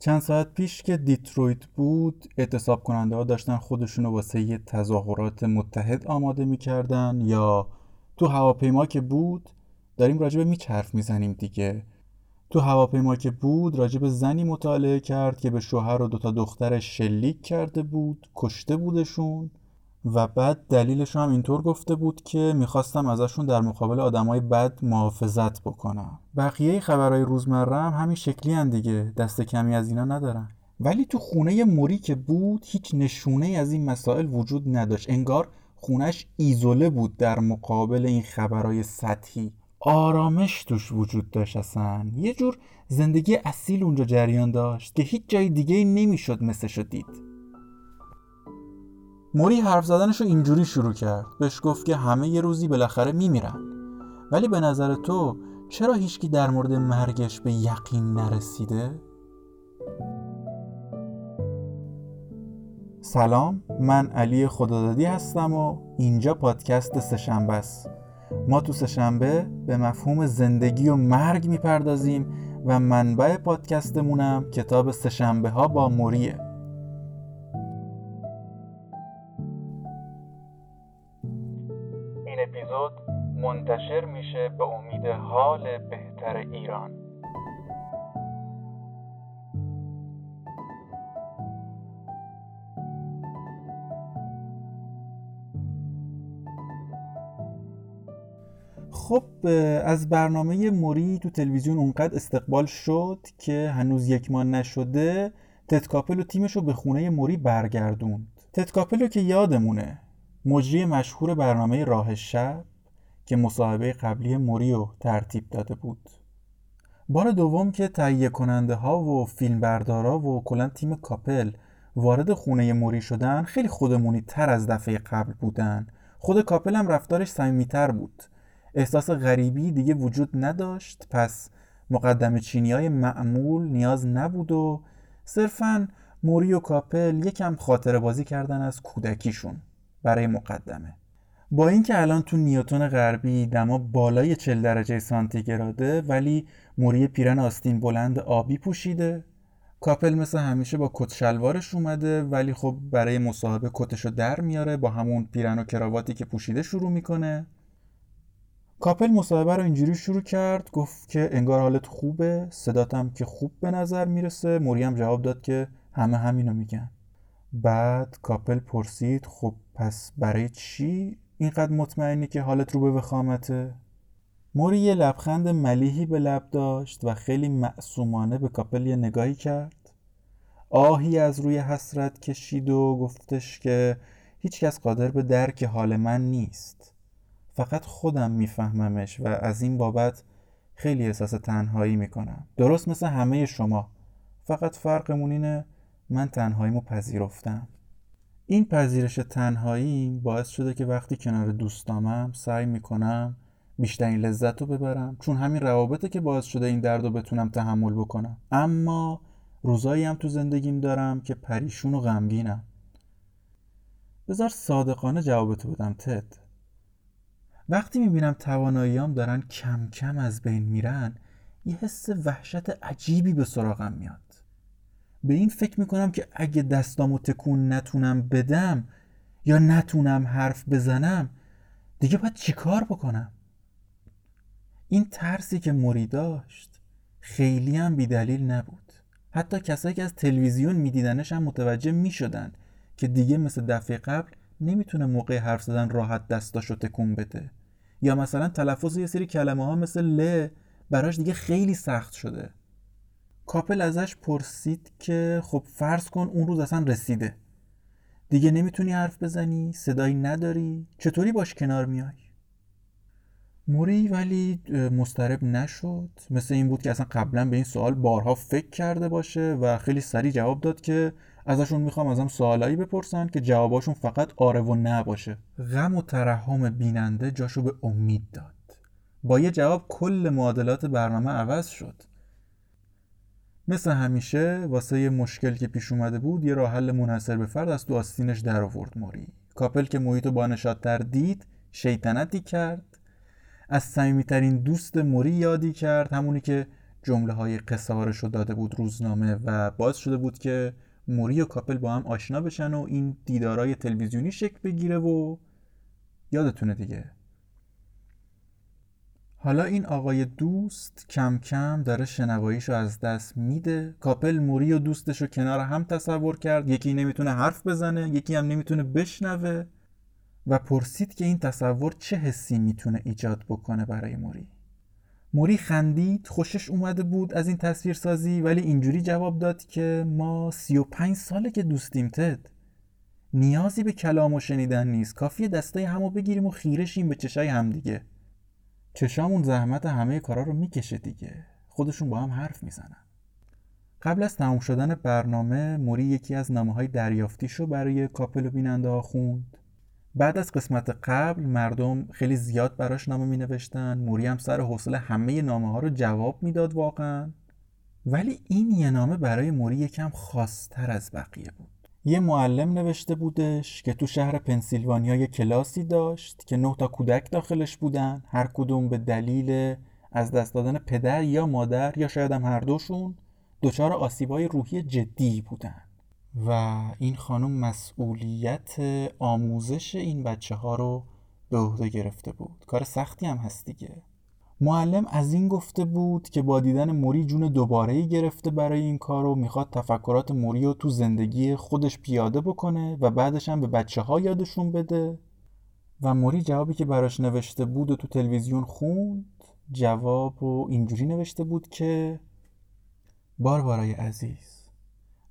چند ساعت پیش که دیترویت بود اعتصاب کننده ها داشتن خودشونو واسه یه تظاهرات متحد آماده می‌کردن یا تو هواپیما که بود داریم راجب میچرف می‌زنیم دیگه. تو هواپیما که بود راجب زنی مطالعه کرد که به شوهر و دوتا دخترش شلیک کرده بود کشته بودشون. و بعد دلیلش هم اینطور گفته بود که می‌خواستم ازشون در مقابل آدمای بد محافظت بکنم. بقیه خبرهای روزمره هم همین شکلی هن دیگه دست کمی از اینا ندارن. ولی تو خونه موری که بود هیچ نشونه از این مسائل وجود نداشت. انگار خونش ایزوله بود در مقابل این خبرهای سطحی. آرامش توش وجود داشت اصلا. یه جور زندگی اصیل اونجا جریان داشت که هیچ جای دیگه نمی‌شد مثلشو دید. موری حرف زدنش رو اینجوری شروع کرد. بهش گفت که همه یه روزی بالاخره میمیرن. ولی به نظر تو چرا هیچکی در مورد مرگش به یقین نرسیده؟ سلام من علی خدادادی هستم و اینجا پادکست سهشنبه است. ما تو سهشنبه به مفهوم زندگی و مرگ می‌پردازیم و منبع پادکستمونم کتاب سهشنبه ها با موریه. منتشر میشه به امید حال بهتر ایران. خب از برنامه موری تو تلویزیون اونقدر استقبال شد که هنوز یک ماه نشده تتکاپل و تیمش رو به خونه موری برگردوند. تتکاپل که یادمونه مجری مشهور برنامه راه شب. که مصاحبه قبلی موریو ترتیب داده بود. بار دوم که تهیه کننده ها و فیلمبردارا و کلا تیم کاپل وارد خونه موری شدن خیلی خودمونی تر از دفعه قبل بودن. خود کاپل هم رفتارش صمیمیتر بود. احساس غریبی دیگه وجود نداشت پس مقدم چینی های معمول نیاز نبود و صرفا موری و کاپل یکم خاطر بازی کردن از کودکیشون برای مقدمه. با اینکه الان تو نیوتون غربی دما بالای 40 درجه سانتیگراده ولی موری پیرن آستین بلند آبی پوشیده. کاپل مثل همیشه با کت شلوارش اومده ولی خب برای مصاحبه کتشو در میاره با همون پیرن و کراواتی که پوشیده شروع می‌کنه. کاپل مصاحبه رو اینجوری شروع کرد گفت که انگار حالت خوبه صداتم که خوب به نظر می‌رسه. موری هم جواب داد که همه همینو میگن. بعد کاپل پرسید خب پس برای چی اینقدر مطمئنی که حالت رو به وخامته موری یه لبخند ملیحی به لب داشت و خیلی معصومانه به کاپل یه نگاهی کرد. آهی از روی حسرت کشید و گفتش که هیچکس قادر به درک حال من نیست. فقط خودم میفهممش و از این بابت خیلی احساس تنهایی می‌کنم. درست مثل همه شما. فقط فرقمون اینه من تنهاییمو پذیرفتم. این پذیرش تنهایی باعث شده که وقتی کنار دوستامم سعی می‌کنم بیشترین لذت رو ببرم چون همین روابطه که باعث شده این درد رو بتونم تحمل بکنم. اما روزایی هم تو زندگیم دارم که پریشون و غمگینم. بذار صادقانه جوابتو بدم تد. وقتی می‌بینم تواناییام دارن کم کم از بین میرن یه حس وحشت عجیبی به سراغم میاد. به این فکر می‌کنم که اگه دستامو تکون نتونم بدم یا نتونم حرف بزنم دیگه باید چیکار بکنم؟ این ترسی که موری داشت خیلی هم بیدلیل نبود. حتی کسایی که از تلویزیون میدیدنش هم متوجه می‌شدن که دیگه مثل دفعه قبل نمی‌تونه موقع حرف زدن راحت دستاشو تکون بده. یا مثلا تلفظ یه سری کلمه ها مثل ل براش دیگه خیلی سخت شده. کاپل ازش پرسید که خب فرض کن اون روز اصلا رسیده. دیگه نمی‌تونی حرف بزنی صدایی نداری چطوری باش کنار میای؟ موری ولی مسترب نشد. مثل این بود که اصلا قبلا به این سوال بارها فکر کرده باشه و خیلی سریع جواب داد که ازشون می‌خوام ازم سوالایی بپرسن که جواباشون فقط آره و نه باشه. غم و ترحم بیننده جاشو به امید داد. با یه جواب کل معادلات برنامه عوض شد. مثل همیشه واسه یه مشکل که پیش اومده بود یه راه حل منحصر به فرد از تو آستینش در آورد موری. کاپل که محیط و بانشادتر دید شیطنتی کرد. از صمیمیترین دوست موری یادی کرد همونی که جمله های قصارش رو داده بود روزنامه و باعث شده بود که موری و کاپل با هم آشنا بشن و این دیدارای تلویزیونی شکل بگیره و یادتونه دیگه. حالا این آقای دوست کم کم داره شنواییشو از دست میده. کاپل موری و دوستش رو کنار هم تصور کرد. یکی نمی‌تونه حرف بزنه یکی هم نمی‌تونه بشنوه و پرسید که این تصور چه حسی می‌تونه ایجاد بکنه برای موری. موری خندید خوشش اومده بود از این تصویر سازی ولی اینجوری جواب داد که ما سی و پنج ساله که دوستیم تد. نیازی به کلام و شنیدن نیست. کافیه دستای همو بگیریم و خیرشیم به چشای همدیگه. چشامون زحمت همه کارا رو می‌کشه دیگه. خودشون با هم حرف می‌زنن. قبل از تموم شدن برنامه موری یکی از نامه های دریافتیشو برای کاپل و بیننده ها خوند. بعد از قسمت قبل مردم خیلی زیاد براش نامه می نوشتن موری هم سر حوصله همه نامه ها رو جواب می‌داد واقعا. ولی این یه نامه برای موری یکم خاصتر از بقیه بود. یه معلم نوشته بودش که تو شهر پنسیلوانیا یه کلاسی داشت که نه تا کودک داخلش بودن هر کدوم به دلیل از دست دادن پدر یا مادر یا شاید هم هر دوشون دچار آسیبای روحی جدی بودن. و این خانم مسئولیت آموزش این بچه ها رو به عهده گرفته بود. کار سختی هم هست دیگه. معلم از این گفته بود که با دیدن موری جون دوباره گرفته برای این کار و می‌خواد تفکرات موری رو تو زندگی خودش پیاده بکنه و بعدش هم به بچه ها یادشون بده. و موری جوابی که براش نوشته بود و تو تلویزیون خوند جواب و اینجوری نوشته بود که باربارای عزیز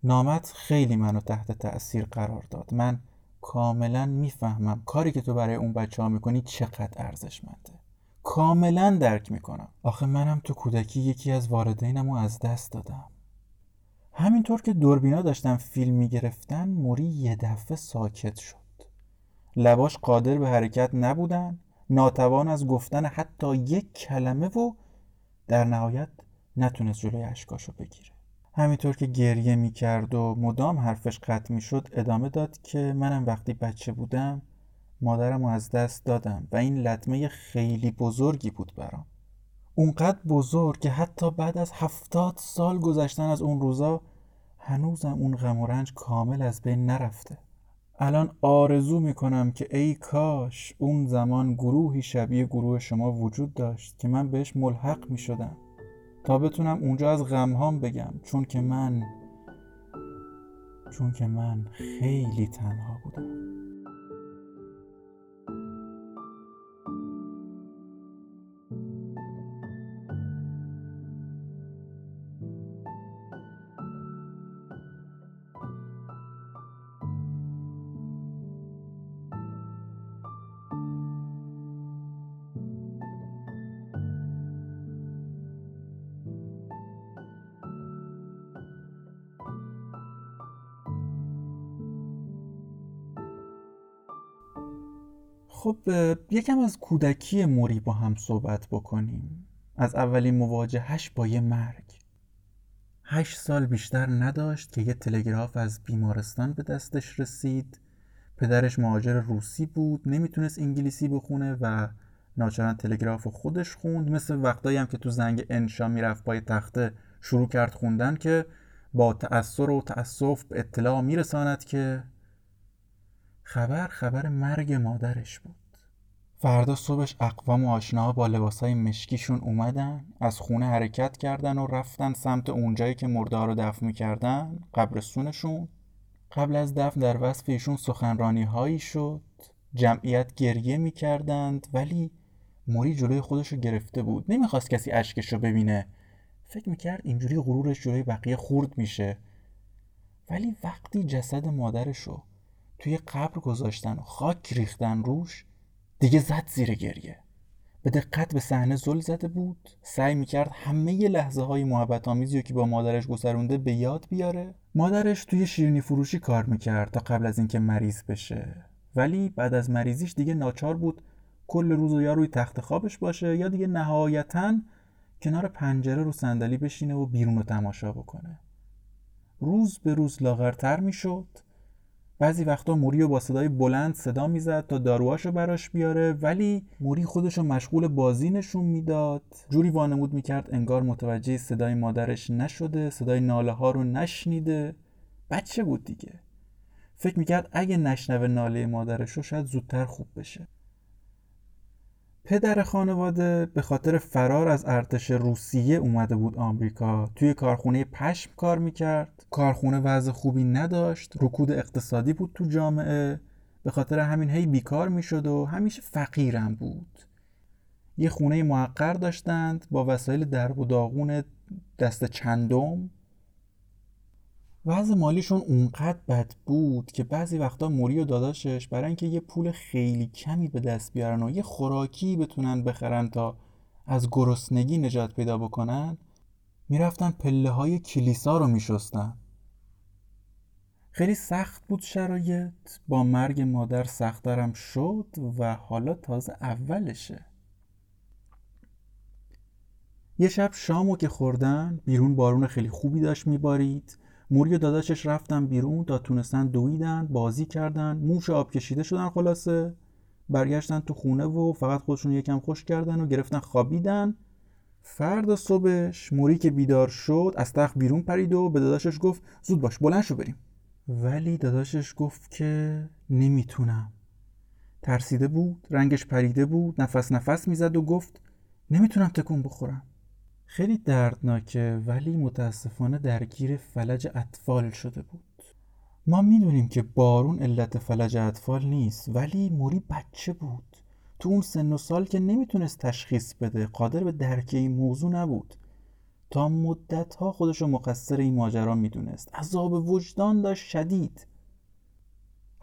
نامت خیلی منو تحت تأثیر قرار داد. من کاملا می‌فهمم کاری که تو برای اون بچه ها می‌کنی چقدر ارزشمنده. کاملا درک می‌کنم. آخه منم تو کودکی یکی از والدینم از دست دادم. همینطور که دوربینا داشتن فیلم می‌گرفتن موری یه دفعه ساکت شد. لباش قادر به حرکت نبودن ناتوان از گفتن حتی یک کلمه و در نهایت نتونست جلوی اشکاشو بگیره. همینطور که گریه می‌کرد و مدام حرفش قطع می‌شد ادامه داد که منم وقتی بچه بودم مادرم رو از دست دادم و این لطمه خیلی بزرگی بود برام. اونقدر بزرگ که حتی بعد از هفتاد سال گذشتن از اون روزا هنوزم اون غم و رنج کامل از بین نرفته. الان آرزو می‌کنم که ای کاش اون زمان گروهی شبیه گروه شما وجود داشت که من بهش ملحق می‌شدم. تا بتونم اونجا از غمهام بگم چون که من چون که من خیلی تنها بودم. خب یکم از کودکی موری با هم صحبت بکنیم. از اولین مواجهش با یه مرگ. هشت سال بیشتر نداشت که یه تلگراف از بیمارستان به دستش رسید. پدرش مهاجر روسی بود نمی‌تونست انگلیسی بخونه و ناچارن تلگراف خودش خوند. مثل وقتایی هم که تو زنگ انشا می‌رفت پای تخته شروع کرد خوندن که با تأثیر و تأسف اطلاع میرساند که خبر خبر مرگ مادرش بود. فردا صبحش اقوام و آشناها با لباسای مشکیشون اومدن از خونه حرکت کردن و رفتن سمت اونجایی که مرده رو دفن می‌کردن قبرستونشون. قبل از دفن در وصف ایشون سخنرانی هایی شد. جمعیت گریه می‌کردند ولی موری جلوی خودش رو گرفته بود. نمی‌خواست کسی اشکش رو ببینه. فکر می‌کرد اینجوری غرورش جلوی بقیه خورد میشه. ولی وقتی جسد مادرش رو توی قبر گذاشتن و خاک ریختن روش دیگه زد زیر گریه. به دقت به صحنه زل زده بود سعی می‌کرد همه لحظه های محبت آمیزی که با مادرش گذرونده به یاد بیاره. مادرش توی شیرینی فروشی کار می‌کرد تا قبل از اینکه مریض بشه. ولی بعد از مریضیش دیگه ناچار بود کل روز و یا روی تخت خوابش باشه یا دیگه نهایتا کنار پنجره رو صندلی بشینه و بیرون رو تماشا بکنه. روز به روز لاغرتر می‌شد. بعضی وقتا موری با صدای بلند صدا می‌زد تا داروهاشو براش بیاره ولی موری خودشو مشغول بازی نشون می‌داد. جوری وانمود می‌کرد انگار متوجه صدای مادرش نشده صدای ناله ها رو نشنیده. بچه بود دیگه؟ فکر می‌کرد اگه نشنوه ناله مادرش رو شاید زودتر خوب بشه. پدر خانواده به خاطر فرار از ارتش روسیه اومده بود آمریکا. توی کارخونه پشم کار می‌کرد. کارخونه وضع خوبی نداشت. رکود اقتصادی بود تو جامعه. به خاطر همین هی بیکار می‌شد و همیشه فقیرم بود. یه خونه محقر داشتند با وسایل درب و داغون دست چندم. وضع مالیشون اونقدر بد بود که بعضی وقتا موری و داداشش برای اینکه یه پول خیلی کمی به دست بیارن و یه خوراکی بتونن بخرن تا از گرسنگی نجات پیدا بکنن می‌رفتن پله های کلیسا رو میشستن. خیلی سخت بود شرایط. با مرگ مادر سخترم شد و حالا تازه اولشه. یه شب شامو که خوردن بیرون بارون خیلی خوبی داشت میبارید. موری و داداشش رفتن بیرون تا تونستن دویدن بازی کردن موش آب کشیده شدن خلاصه. برگشتن تو خونه و فقط خودشون یکم خوش کردن و گرفتن خوابیدن. فردا صبحش موری که بیدار شد از تخت بیرون پرید و به داداشش گفت زود باش بلند شو بریم. ولی داداشش گفت که نمی‌تونم. ترسیده بود رنگش پریده بود نفس نفس می‌زد و گفت نمی‌تونم تکون بخورم. خیلی دردناکه ولی متاسفانه درگیر فلج اطفال شده بود. ما می‌دونیم که بارون علت فلج اطفال نیست ولی موری بچه بود. تو اون سن و سال که نمی‌تونست تشخیص بده قادر به درک این موضوع نبود. تا مدت ها خودش مقصر این ماجرا می‌دونست. عذاب وجدان داشت شدید.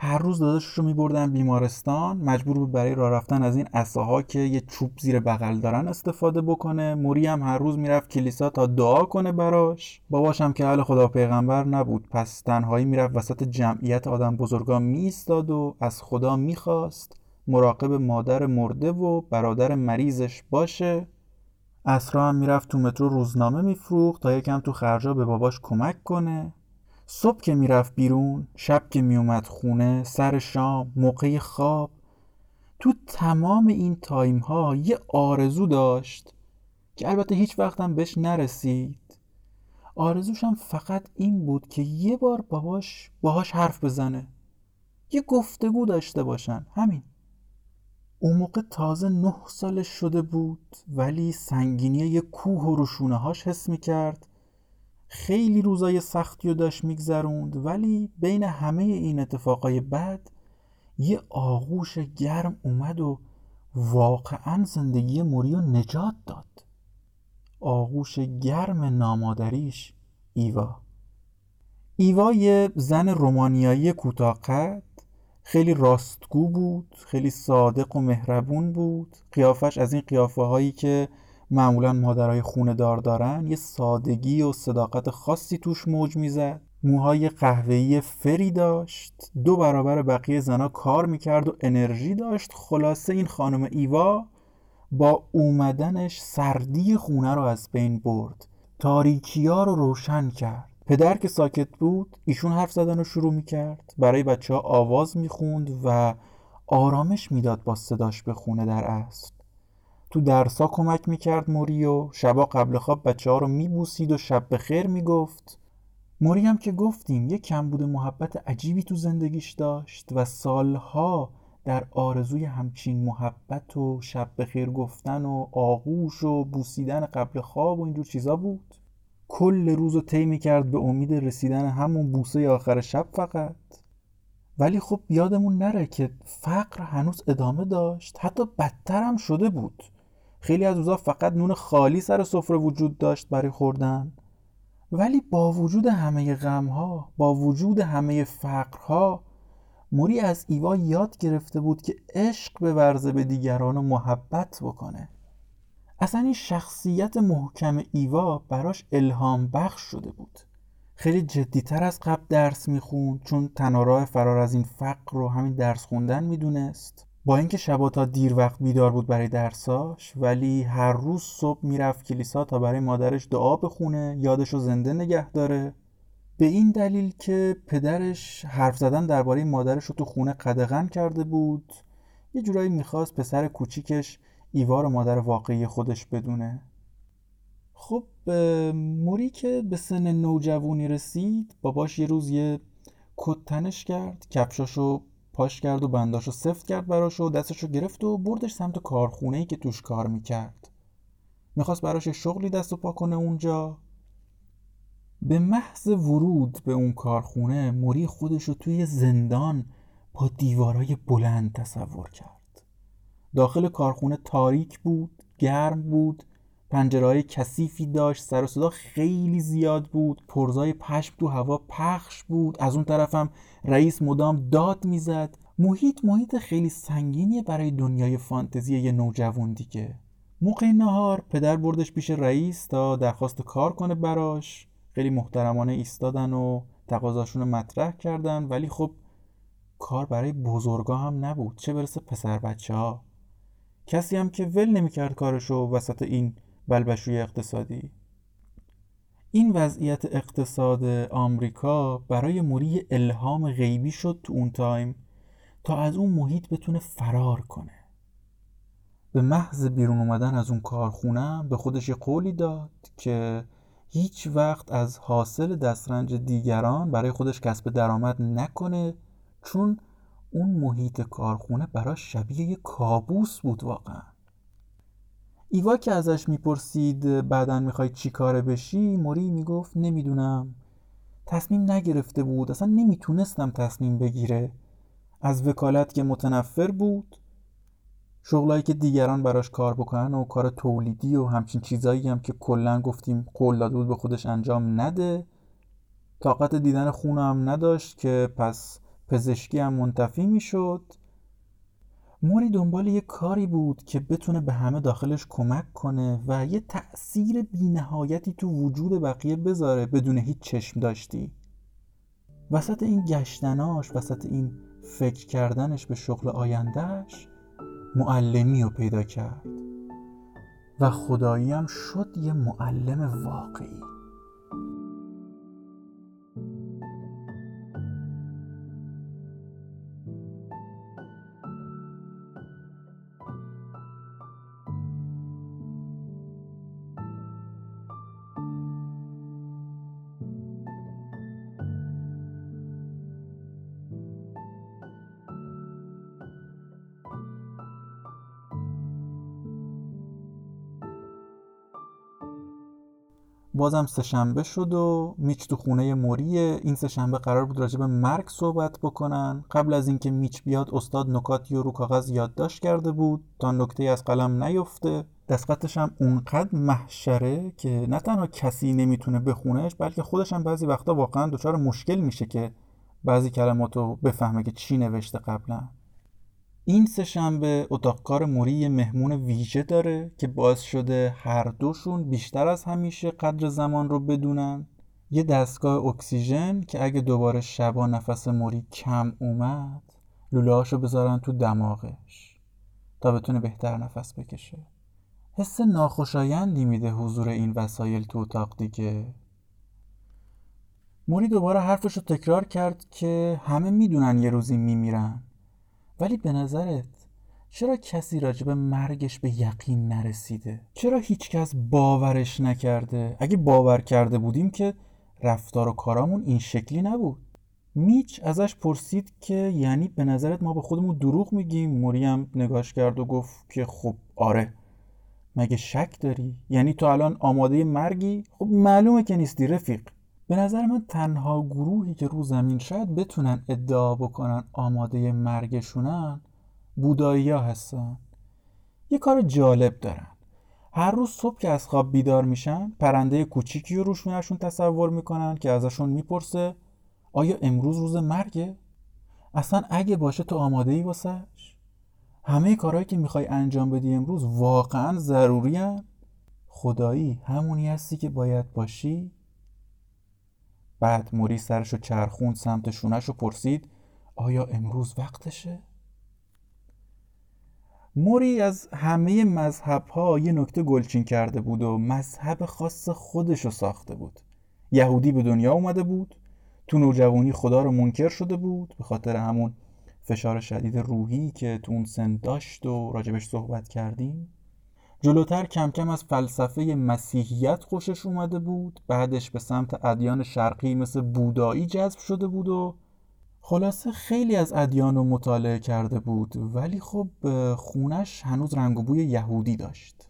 هر روز داداشش رو میبردن بیمارستان مجبور بود برای راه رفتن از این اساها که یه چوب زیر بغل دارن استفاده بکنه. موری هم هر روز می‌رفت کلیسا تا دعا کنه براش. باباش هم که اهل خدا پیغمبر نبود. پس تنهایی می‌رفت وسط جمعیت آدم بزرگا میستاد و از خدا می‌خواست مراقب مادر مرده و برادر مریضش باشه. اسرا هم می‌رفت تو مترو روزنامه میفروخت تا یکم تو خرجا به باباش کمک کنه. صبح که می‌رفت بیرون شب که میومد خونه سر شام موقع خواب تو تمام این تایم ها یه آرزو داشت که البته هیچ وقتم بهش نرسید. آرزوشم فقط این بود که یه بار باباش باهاش حرف بزنه. یه گفتگو داشته باشن همین. اون موقع تازه نه سالش شده بود ولی سنگینی یه کوه و روشونه هاش حس می‌کرد. خیلی روزای سختی رو داشت میگذروند ولی بین همه این اتفاقای بد یه آغوش گرم اومد و واقعا زندگی موریو نجات داد. آغوش گرم نامادریش ایوا. ایوا یه زن رومانیایی کوتاهقد خیلی راستگو بود خیلی صادق و مهربون بود. قیافش از این قیافه هایی که معمولا مادرای خونه دار دارن یه سادگی و صداقت خاصی توش موج می‌زد. موهای قهوه‌ای فری داشت. دو برابر بقیه زنا کار می‌کرد و انرژی داشت. خلاصه این خانم ایوا با اومدنش سردی خونه رو از بین برد. تاریکیا رو روشن کرد. پدر که ساکت بود ایشون حرف زدن رو شروع می‌کرد. برای بچه ها آواز می‌خوند و آرامش می‌داد با صداش به خونه در اصل. تو درسا کمک می‌کرد موری و شبا قبل خواب بچه ها رو میبوسید و شب به خیر می‌گفت. موری هم که گفتیم یه کمبود محبت عجیبی تو زندگیش داشت و سالها در آرزوی همچین محبت و شب به خیر گفتن و آغوش و بوسیدن قبل خواب و اینجور چیزا بود. کل روز رو طی می‌کرد به امید رسیدن همون بوسه آخر شب فقط. ولی خب یادمون نره که فقر هنوز ادامه داشت حتی بدتر هم شده بود. خیلی از روزا فقط نون خالی سر سفره وجود داشت برای خوردن. ولی با وجود همه غمها با وجود همه فقرها موری از ایوا یاد گرفته بود که عشق به ورزه به دیگران و محبت بکنه. اصلا این شخصیت محکم ایوا براش الهام بخش شده بود. خیلی جدیتر از قبل درس می‌خوند چون تنها فرار از این فقر رو همین درس خوندن می‌دونست. با اینکه شبا تا دیر وقت بیدار بود برای درساش ولی هر روز صبح می‌رفت کلیسا تا برای مادرش دعا بخونه یادش رو زنده نگه داره. به این دلیل که پدرش حرف زدن درباره مادرش رو تو خونه قدغن کرده بود یه جورایی می‌خواست پسر کوچیکش ایوار مادر واقعی خودش بدونه. خب موری که به سن نوجوانی رسید باباش یه روز یه کتنش کرد کفشاشو پاش کرد و بنداشو سفت کرد براش و دستشو گرفت و بردش سمت کارخونه ای که توش کار می‌کرد. می‌خواست براش شغلی دست و پا کنه اونجا. به محض ورود به اون کارخونه موری خودش رو توی زندان با دیوارای بلند تصور کرد. داخل کارخونه تاریک بود گرم بود پنجرهای کثیفی داشت سر و صدا خیلی زیاد بود پرزای پشم تو هوا پخش بود از اون طرفم رئیس مدام داد می‌زد. محیط محیط خیلی سنگینیه برای دنیای فانتزی یه نوجوان دیگه. موقع نهار پدر بردش پیش رئیس تا درخواست کار کنه براش. خیلی محترمانه ایستادن و تقاضاشون مطرح کردن ولی خب کار برای بزرگا هم نبود. چه برسه پسر بچه ها کسی هم که ول نمی‌کرد کارشو وسط این بلبشوی اقتصادی. این وضعیت اقتصاد آمریکا برای موری الهام غیبی شد تو اون تایم تا از اون محیط بتونه فرار کنه. به محض بیرون اومدن از اون کارخونه به خودش قولی داد که هیچ وقت از حاصل دسترنج دیگران برای خودش کسب درآمد نکنه چون اون محیط کارخونه براش شبیه یه کابوس بود واقعا. ایوا که ازش می‌پرسید بعدا می‌خوای چی کاره بشی موری می‌گفت نمی‌دونم. تصمیم نگرفته بود اصلا نمی‌تونستم تصمیم بگیره. از وکالت که متنفر بود شغلایی که دیگران براش کار بکنن و کار تولیدی و همچین چیزایی هم که کلا گفتیم قول بود به خودش انجام نده طاقت دیدن خون هم نداشت که پس پزشکی هم منتفی می‌شد. موری دنبال یه کاری بود که بتونه به همه داخلش کمک کنه و یه تأثیر بینهایتی تو وجود بقیه بذاره بدون هیچ چشم داشتی. وسط این گشتناش وسط این فکر کردنش به شغل آیندهش معلمی رو پیدا کرد. و خدایی هم شد یه معلم واقعی. بازم سهشنبه شد و میچ تو خونه موریه. این سهشنبه قرار بود راجع به مرگ صحبت بکنن. قبل از اینکه میچ بیاد استاد نکاتی و رو کاغذ یادداشت کرده بود. تا نکته از قلم نیفته. دستخطش هم اونقدر محشره که نه تنها کسی نمی‌تونه بخونهش بلکه خودش هم بعضی وقتا واقعا دچار مشکل میشه که بعضی کلماتو بفهمه که چی نوشته قبلا. این سه شنبه اتاقکار موری مهمون ویژه داره که باعث شده هر دوشون بیشتر از همیشه قدر زمان رو بدونن. یه دستگاه اکسیژن که اگه دوباره شبا نفس موری کم اومد لوله بذارن تو دماغش تا بتونه بهتر نفس بکشه. حس ناخوشایندی میده حضور این وسایل تو اتاق دیگه. موری دوباره حرفش رو تکرار کرد که همه می‌دونن یه روزی میمیرن. ولی به نظرت چرا کسی راجب مرگش به یقین نرسیده؟ چرا هیچکس باورش نکرده؟ اگه باور کرده بودیم که رفتار و کارامون این شکلی نبود میچ ازش پرسید که یعنی به نظرت ما به خودمون دروغ میگیم مریم نگاش کرد و گفت که خب آره مگه شک داری؟ یعنی تو الان آماده مرگی؟ خب معلومه که نیستی رفیق به نظر من تنها گروهی که رو زمین شاید بتونن ادعا بکنن آماده مرگشونن بودایی ها هستن یه کار جالب دارن هر روز صبح که از خواب بیدار میشن پرنده کوچیکی رو روشونشون تصور می‌کنن که ازشون می‌پرسه آیا امروز روز مرگه؟ اصلا اگه باشه تو آماده ای واسهش؟ همه کارهایی که می‌خوای انجام بدی امروز واقعا ضروری هن؟ خدایی همونی هستی که باید باشی؟ بعد موری سرشو چرخوند سمت شونش و پرسید آیا امروز وقتشه؟ موری از همه مذهب ها یه نکته گلچین کرده بود و مذهب خاص خودشو ساخته بود یهودی به دنیا اومده بود تو نوجوانی خدا رو منکر شده بود به خاطر همون فشار شدید روحی که تو اون سن داشت و راجبش صحبت کردیم جلوتر کم کم از فلسفه مسیحیت خوشش اومده بود بعدش به سمت ادیان شرقی مثل بودایی جذب شده بود و خلاصه خیلی از ادیان رو مطالعه کرده بود ولی خب خونش هنوز رنگ و بوی یهودی داشت.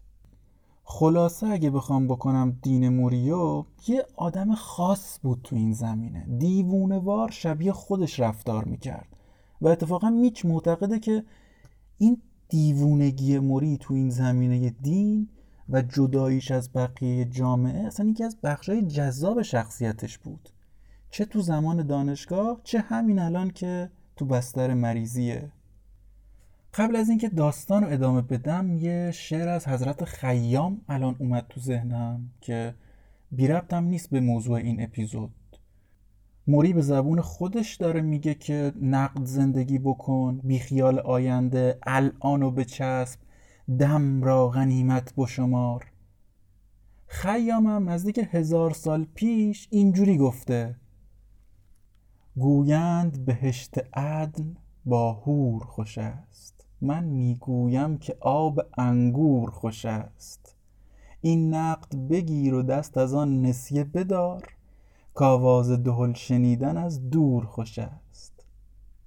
خلاصه اگه بخوام بکنم دین موریو یه آدم خاص بود تو این زمینه. دیوونوار شبیه خودش رفتار می‌کرد. و اتفاقا میچ معتقده که این دیوونگی موری تو این زمینه دین و جداییش از بقیه جامعه اصلا یکی از بخشای جذاب شخصیتش بود. چه تو زمان دانشگاه چه همین الان که تو بستر مریضیه. قبل از اینکه داستان رو ادامه بدم یه شعر از حضرت خیام الان اومد تو ذهنم که بی ربطم نیست به موضوع این اپیزود. موری به زبون خودش داره میگه که نقد زندگی بکن بیخیال آینده الان به بچسب دم را غنیمت بشمار. خیامم نزدیک هزار سال پیش اینجوری گفته گویند بهشت عدن با هور خوش است. من می‌گویم که آب انگور خوش است. این نقد بگیر و دست از آن نسیه بدار. کاواز دهل شنیدن از دور خوش است.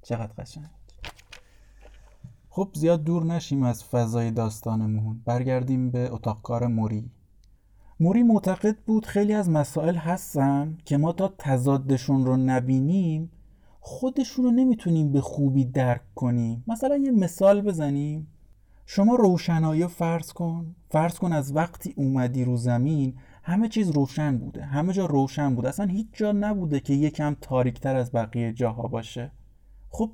چقدر قشنگ. خب زیاد دور نشیم از فضای داستانمون برگردیم به اتاق کار موری. موری معتقد بود خیلی از مسائل هستن که ما تا تضادشون رو نبینیم خودشون رو نمی‌تونیم به خوبی درک کنیم. مثلا یه مثال بزنیم. شما روشنایی فرض کن. فرض کن از وقتی اومدی رو زمین همه چیز روشن بوده. همه جا روشن بوده. اصلا هیچ جا نبوده که یکم تاریکتر از بقیه جاها باشه. خب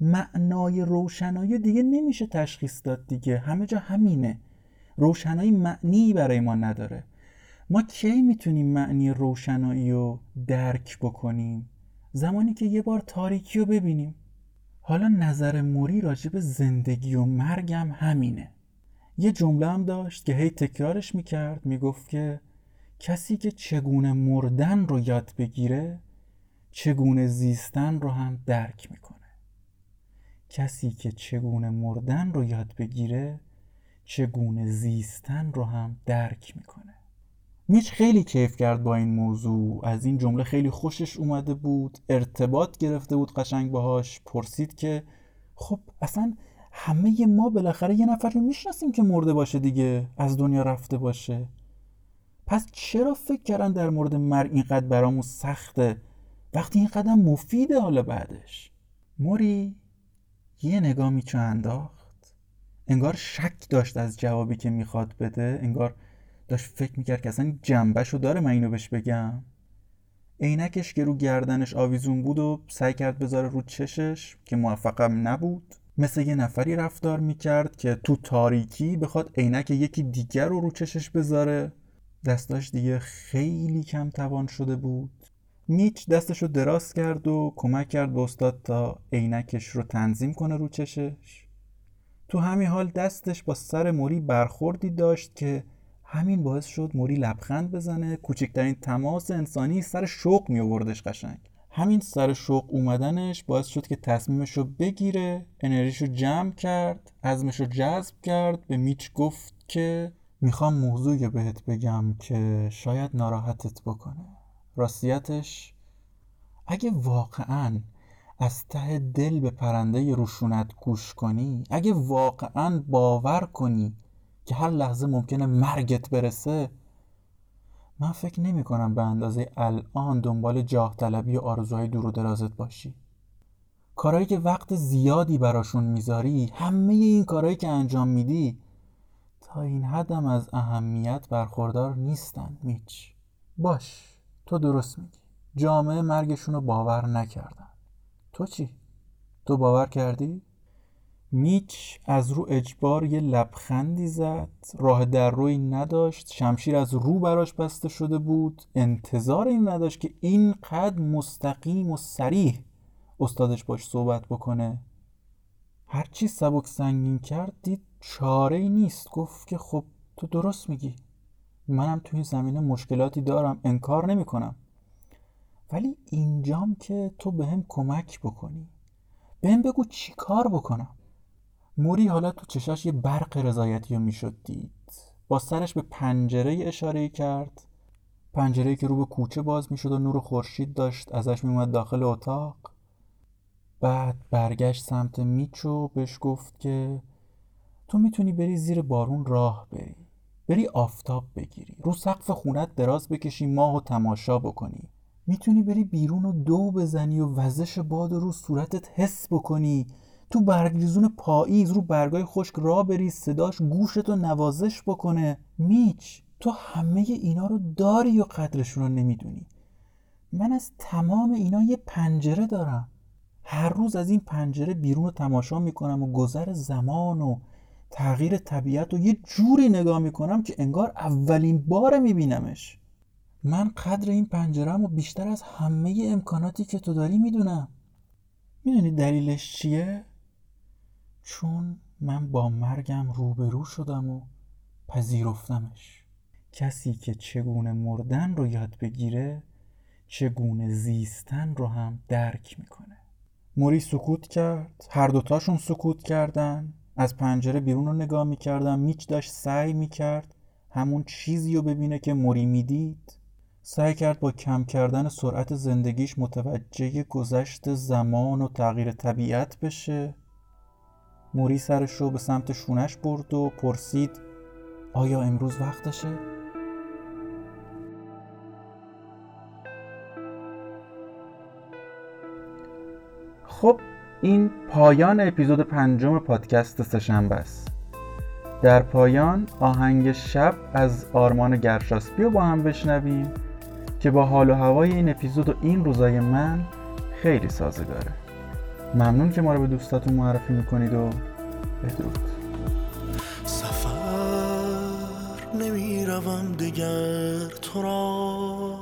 معنای روشنایی دیگه نمیشه تشخیص داد دیگه. همه جا همینه. روشنایی معنی برای ما نداره. ما کی می‌تونیم معنی روشنایی رو درک بکنیم؟ زمانی که یه بار تاریکی رو ببینیم. حالا نظر موری راجب زندگی و مرگم همینه. یه جمله هم داشت که هی تکرارش می‌کرد می‌گفت که کسی که چگونه مردن رو یاد بگیره چگونه زیستن رو هم درک می‌کنه. کسی که چگونه مردن رو یاد بگیره چگونه زیستن رو هم درک می‌کنه. میچ خیلی کیف کرد با این موضوع. از این جمله خیلی خوشش اومده بود ارتباط گرفته بود قشنگ باهاش پرسید که خب اصلا همه ما بالاخره یه نفر رو می‌شناسیم که مرده باشه دیگه از دنیا رفته باشه. پس چرا فکر کردن در مورد مرگ اینقدر برامون سخته؟ وقتی این قدم مفیده حالا بعدش. موری یه نگاه میچو انداخت؟ انگار شک داشت از جوابی که می‌خواد بده. انگار داشت فکر می‌کرد که اصلا جنبشو داره من اینو بهش بگم. عینکش که رو گردنش آویزون بود و سعی کرد بذاره رو چشش که موفقم نبود. مثل یه نفری رفتار می‌کرد که تو تاریکی بخواد عینک یکی دیگر رو رو چشش بذاره. دستاش دیگه خیلی کم توان شده بود. میچ دستش رو دراز کرد و کمک کرد به استاد تا عینکش رو تنظیم کنه رو چشش. تو همین حال دستش با سر موری برخوردی داشت که همین باعث شد موری لبخند بزنه. کوچکترین تماس انسانی سر شوق می آوردش قشنگ. همین سر شوق اومدنش باعث شد که تصمیمش رو بگیره انرژیش رو جمع کرد عزمش رو جذب کرد به میچ گفت که می‌خوام موضوعی بهت بگم که شاید ناراحتت بکنه. راستیتش اگه واقعا از ته دل به پرنده روشونت گوش کنی اگه واقعا باور کنی که هر لحظه ممکنه مرگت برسه من فکر نمی کنم به اندازه الان دنبال جاه طلبی و آرزوهای دور و درازت باشی کارهایی که وقت زیادی براشون می‌ذاری همه این کارهایی که انجام میدی تا این حدم از اهمیت برخوردار نیستن میچ باش تو درست میگی جامعه مرگشون رو باور نکردن تو چی؟ تو باور کردی؟ میچ از رو اجبار یه لبخندی زد. راه در روی نداشت. شمشیر از رو براش بسته شده بود. انتظار این نداشت که اینقدر مستقیم و سریح استادش باش صحبت بکنه. هرچی سبک سنگین کرد دید چاره ای نیست. گفت که خب تو درست میگی. منم توی این زمینه مشکلاتی دارم. انکار نمی کنم ولی اینجام که تو به کمک بکنی. بهم بگو چی کار بکنم. موری حالا تو چشاش یه برق رضایتی رو می‌شد دید. با سرش به پنجره اشاره کرد. پنجره که رو به کوچه باز می‌شد و نور خورشید داشت. ازش میومد داخل اتاق. بعد برگشت سمت میچو بهش گفت که تو می‌تونی بری زیر بارون راه بری. بری آفتاب بگیری. رو سقف خونت دراز بکشی ماه و تماشا بکنی. می‌تونی بری بیرون و دو بزنی و وزش باد رو صورتت حس بکنی. تو برگریزون پاییز رو برگای خشک را بری صداش گوشتو نوازش بکنه. میچ تو همه اینا رو داری و قدرشون رو نمی‌دونی؟ من از تمام اینا یه پنجره دارم. هر روز از این پنجره بیرون رو تماشا می‌کنم و گذر زمان و تغییر طبیعت رو یه جوری نگاه می‌کنم که انگار اولین بار میبینمش. من قدر این پنجرم و بیشتر از همه امکاناتی که تو داری می‌دونم. می‌دونی دلیلش چیه؟ چون من با مرگم روبرو شدم و پذیرفتمش. کسی که چگونه مردن رو یاد بگیره چگونه زیستن رو هم درک می‌کنه. موری سکوت کرد هر دوتاشون سکوت کردن از پنجره بیرون رو نگاه می‌کردم میچ داشت سعی می‌کرد همون چیزی رو ببینه که موری می‌دید. سعی کرد با کم کردن سرعت زندگیش متوجه گذشت زمان و تغییر طبیعت بشه. موری سرش رو به سمت شونش برد و پرسید آیا امروز وقتشه؟ خب این پایان اپیزود پنجم پادکست سهشنبه است در پایان آهنگ شب از آرمان گرشاسپی رو با هم بشنویم که با حال و هوای این اپیزود و این روزای من خیلی سازگاره ممنون که ما رو به دوستاتون معرفی می‌کنید و بدرود. سفر نمی‌روم دیگر تو را.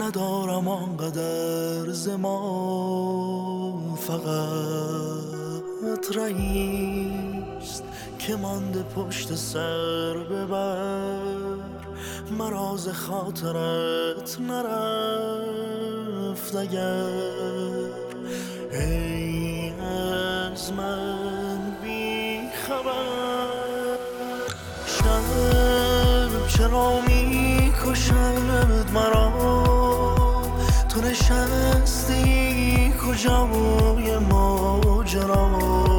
ندارم آنقدر زمان فقط رئیست که مانده پشت سر ببر. مراز خاطرت نرفت اگر ای از من بی خبر. شب چرا می کشد مرا؟ تو نشستی کجای ماجرا؟